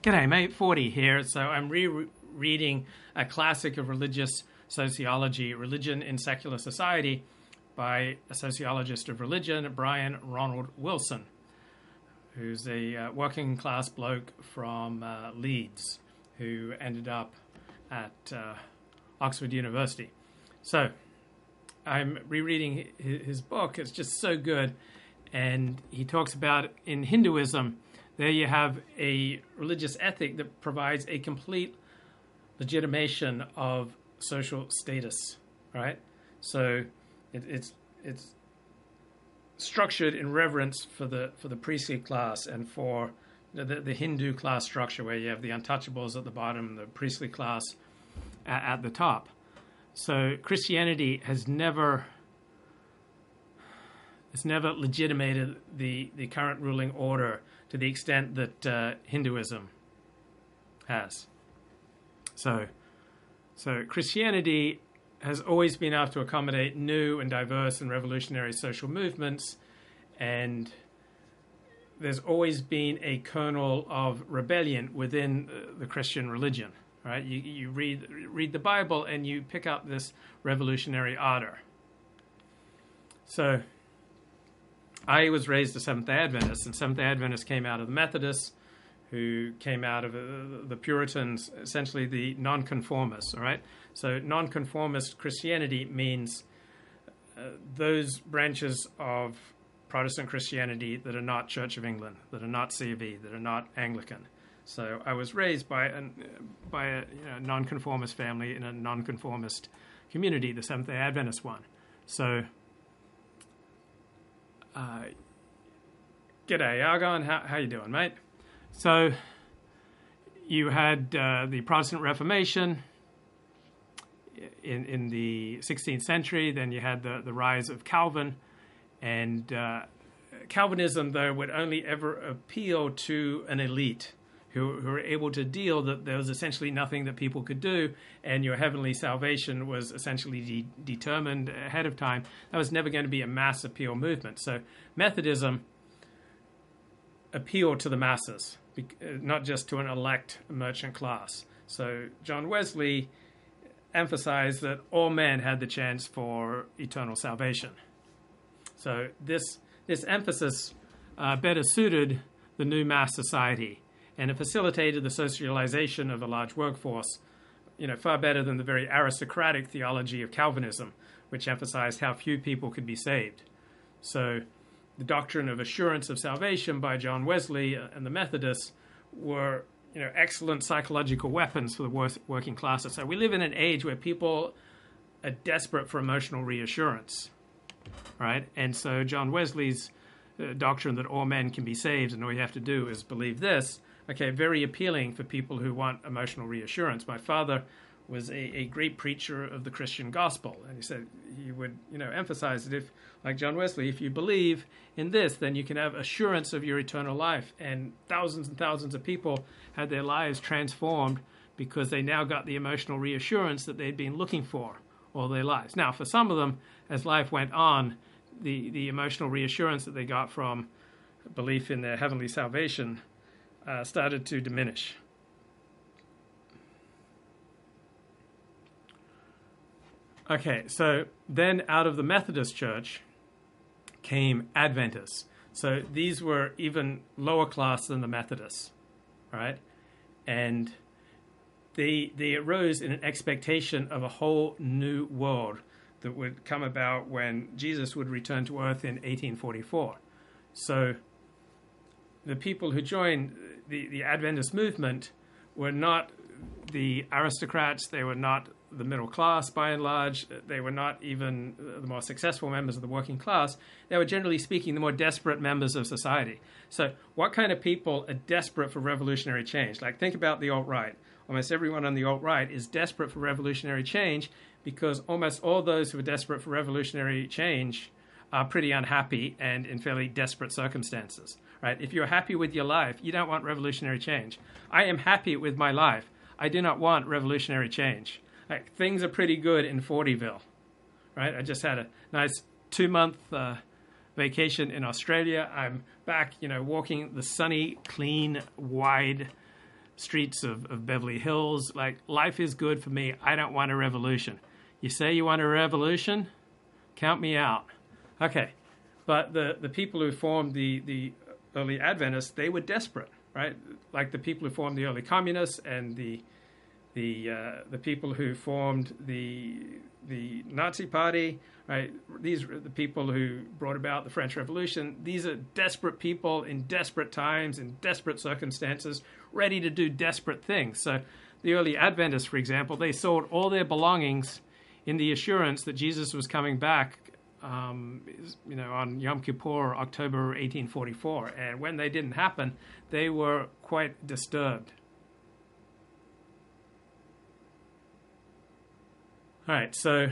G'day, mate. 40 here. So I'm rereading a classic of religious sociology, Religion in Secular Society, by a sociologist of religion, Brian Ronald Wilson, who's a uh, working class bloke from uh, Leeds who ended up at uh, Oxford University. So I'm rereading his book. It's just so good. And he talks about in Hinduism, there you have a religious ethic that provides a complete legitimation of social status, right? So it, it's it's structured in reverence for the for the priestly class and for the, the, Hindu class structure, where you have the untouchables at the bottom, the priestly class at, at the top. So Christianity has never has never legitimated the, the current ruling order to the extent that uh, Hinduism has. So, so Christianity has always been able to accommodate new and diverse and revolutionary social movements, and there's always been a kernel of rebellion within the Christian religion. Right? You, you read read the Bible and you pick up this revolutionary ardor. So, I was raised a Seventh Day Adventist, and Seventh Day Adventists came out of the Methodists, who came out of uh, the Puritans, essentially the nonconformists. All right, so nonconformist Christianity means uh, those branches of Protestant Christianity that are not Church of England, that are not C of E, that are not Anglican. So I was raised by an, by a you know, nonconformist family in a nonconformist community, the Seventh Day Adventist one. So, uh, g'day, Argon. How how you doing, mate? So, you had uh, the Protestant Reformation in in the 16th century. Then you had the the rise of Calvin and uh, Calvinism, though, would only ever appeal to an elite who, who were able to deal that there was essentially nothing that people could do, and your heavenly salvation was essentially de- determined ahead of time. That was never going to be a mass appeal movement. So Methodism appealed to the masses, not just to an elect merchant class. So John Wesley emphasized that all men had the chance for eternal salvation. So this this emphasis uh, better suited the new mass society, and it facilitated the socialization of a large workforce. You know, far better than the very aristocratic theology of Calvinism, which emphasized how few people could be saved. So, the doctrine of assurance of salvation by John Wesley and the Methodists were you know excellent psychological weapons for the working classes. So we live in an age where people are desperate for emotional reassurance right? And so John Wesley's uh, doctrine that all men can be saved and all you have to do is believe this, okay, very appealing for people who want emotional reassurance. My father was a, a great preacher of the Christian gospel, and he said he would, you know, emphasize that if, like John Wesley, if you believe in this, then you can have assurance of your eternal life. And thousands and thousands of people had their lives transformed because they now got the emotional reassurance that they'd been looking for all their lives. Now, for some of them, as life went on, the, the emotional reassurance that they got from belief in their heavenly salvation uh, started to diminish. Okay, so then out of the Methodist Church came Adventists. So these were even lower class than the Methodists, right? And they they arose in an expectation of a whole new world that would come about when Jesus would return to earth in 1844. So the people who joined the, the Adventist movement were not the aristocrats, they were not the middle class by and large, they were not even the more successful members of the working class. They were generally speaking the more desperate members of society. So, what kind of people are desperate for revolutionary change? Like, think about the alt right. Almost everyone on the alt right is desperate for revolutionary change because almost all those who are desperate for revolutionary change are pretty unhappy and in fairly desperate circumstances. Right? If you're happy with your life, you don't want revolutionary change. I am happy with my life. I do not want revolutionary change. Like, things are pretty good in Fortyville. Right? I just had a nice two month uh, vacation in Australia. I'm back, you know, walking the sunny, clean, wide streets of, of Beverly Hills. Like, life is good for me. I don't want a revolution. You say you want a revolution? Count me out. Okay. But the, the people who formed the, the early Adventists, they were desperate, right? Like the people who formed the early communists and the the uh, the people who formed the the Nazi Party, right? These are the people who brought about the French Revolution. These are desperate people in desperate times, in desperate circumstances, ready to do desperate things. So, the early Adventists, for example, they sold all their belongings in the assurance that Jesus was coming back. Um, you know, on Yom Kippur, October 1844, and when they didn't happen, they were quite disturbed. All right, so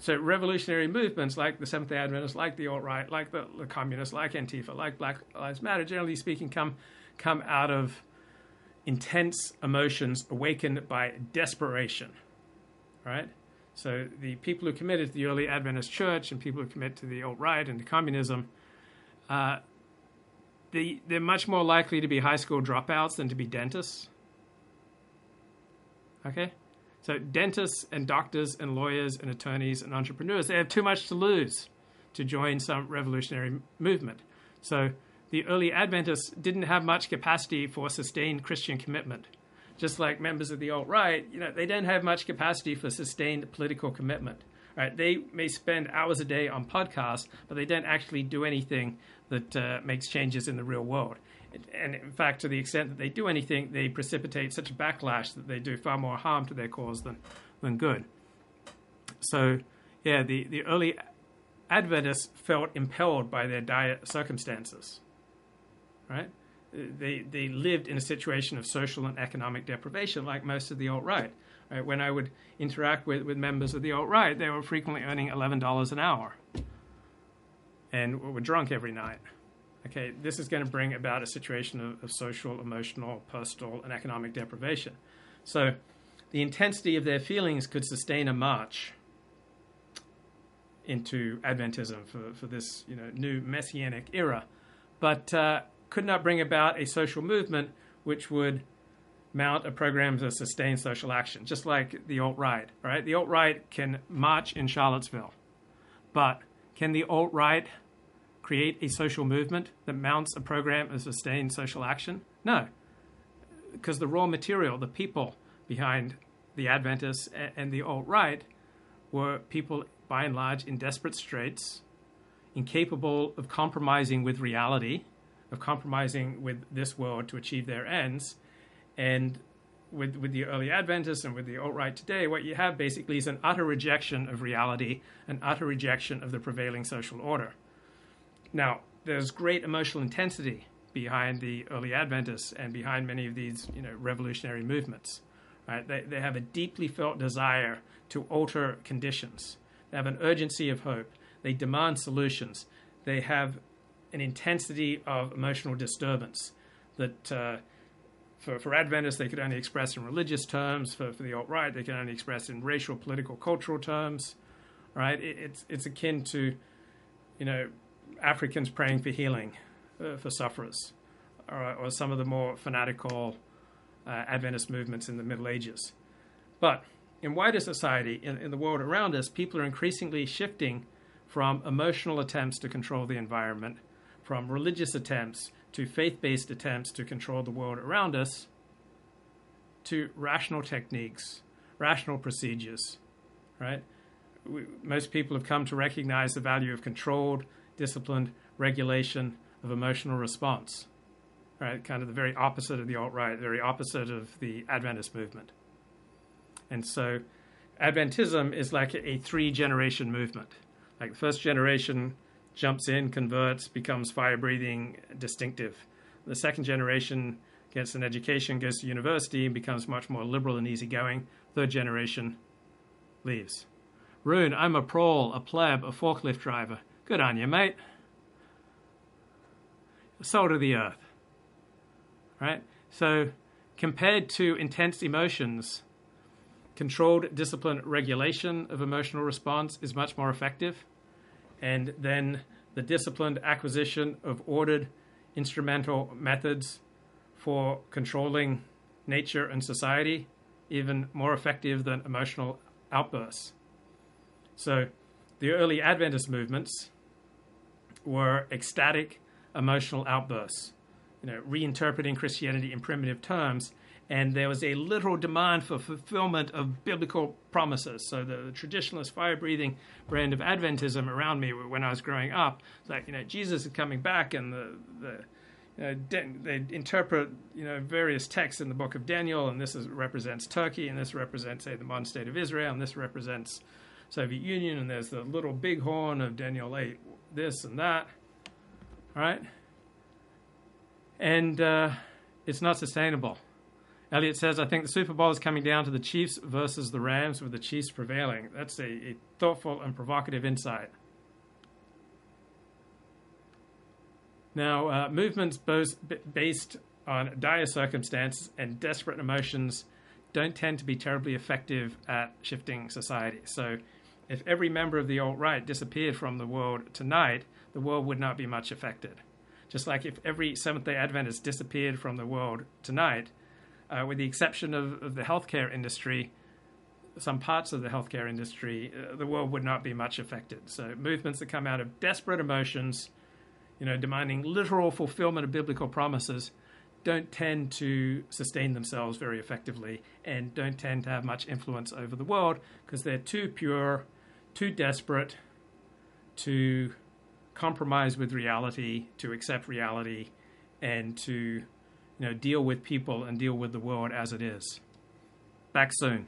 so revolutionary movements like the Seventh Day Adventists, like the alt right, like the, the, communists, like Antifa, like Black Lives Matter, generally speaking, come come out of intense emotions awakened by desperation. Right? So the people who committed to the early Adventist church and people who commit to the alt right and to communism, uh, they, they're much more likely to be high school dropouts than to be dentists. Okay? So dentists and doctors and lawyers and attorneys and entrepreneurs, they have too much to lose to join some revolutionary movement. So the early Adventists didn't have much capacity for sustained Christian commitment. Just like members of the alt right, you know, they don't have much capacity for sustained political commitment. Right? They may spend hours a day on podcasts, but they don't actually do anything that uh, makes changes in the real world and in fact, to the extent that they do anything, they precipitate such a backlash that they do far more harm to their cause than, than good. So, yeah, the, the early Adventists felt impelled by their dire circumstances, right? They, they lived in a situation of social and economic deprivation, like most of the alt right. Right? When I would interact with, with members of the alt right, they were frequently earning $11 an hour and were drunk every night okay, this is going to bring about a situation of, of, social, emotional, personal, and economic deprivation. So the intensity of their feelings could sustain a march into Adventism for, for this you know, new messianic era, but uh, could not bring about a social movement which would mount a program to sustain social action, just like the alt right. Right, the alt right can march in Charlottesville, but can the alt right create a social movement that mounts a program of sustained social action? No, because the raw material, the people behind the Adventists and the alt right, were people by and large in desperate straits, incapable of compromising with reality, of compromising with this world to achieve their ends. And with, with the early Adventists and with the alt right today, what you have basically is an utter rejection of reality, an utter rejection of the prevailing social order. Now, there's great emotional intensity behind the early Adventists and behind many of these, you know, revolutionary movements. Right? They, they have a deeply felt desire to alter conditions. They have an urgency of hope. They demand solutions. They have an intensity of emotional disturbance that uh, for, for Adventists they could only express in religious terms. For, for the alt right, they can only express in racial, political, cultural terms. Right? It, it's it's akin to, you know, Africans praying for healing uh, for sufferers, or, or, some of the more fanatical uh, Adventist movements in the Middle Ages. But in wider society, in, in the world around us, people are increasingly shifting from emotional attempts to control the environment, from religious attempts to faith based attempts to control the world around us, to rational techniques, rational procedures, right? We, most people have come to recognize the value of controlled, disciplined regulation of emotional response. Right, kind of the very opposite of the alt right, the very opposite of the Adventist movement. And so, Adventism is like a three generation movement. Like the first generation jumps in, converts, becomes fire breathing, distinctive. The second generation gets an education, goes to university, and becomes much more liberal and easygoing. Third generation leaves. Rune, I'm a prole, a pleb, a forklift driver. Good on you, mate. Soul of the earth. Right? So, compared to intense emotions, controlled discipline regulation of emotional response is much more effective. And then the disciplined acquisition of ordered instrumental methods for controlling nature and society, even more effective than emotional outbursts. So, the early Adventist movements were ecstatic emotional outbursts, you know, reinterpreting Christianity in primitive terms and there was a literal demand for fulfillment of biblical promises. So the, traditionalist, fire-breathing brand of Adventism around me when I was growing up, like you know Jesus is coming back, and the the they interpret you know various texts in the book of Daniel, and this is, represents Turkey, and this represents say the modern state of Israel, and this represents Soviet Union, and there's the little bighorn of Daniel eight, this and that, all right, and uh, it's not sustainable. Elliot says, I think the Super Bowl is coming down to the Chiefs versus the Rams, with the Chiefs prevailing. That's a, a thoughtful and provocative insight. Now, uh, movements both based on dire circumstances and desperate emotions don't tend to be terribly effective at shifting society. So, if every member of the alt right disappeared from the world tonight, the world would not be much affected. Just like if every Seventh day Adventist disappeared from the world tonight, uh, with the exception of, of, the healthcare industry, some parts of the healthcare industry, uh, the world would not be much affected. So movements that come out of desperate emotions, you know, demanding literal fulfillment of biblical promises, don't tend to sustain themselves very effectively and don't tend to have much influence over the world because they're too pure, too desperate to compromise with reality, to accept reality, and to you know, deal with people and deal with the world as it is. Back soon.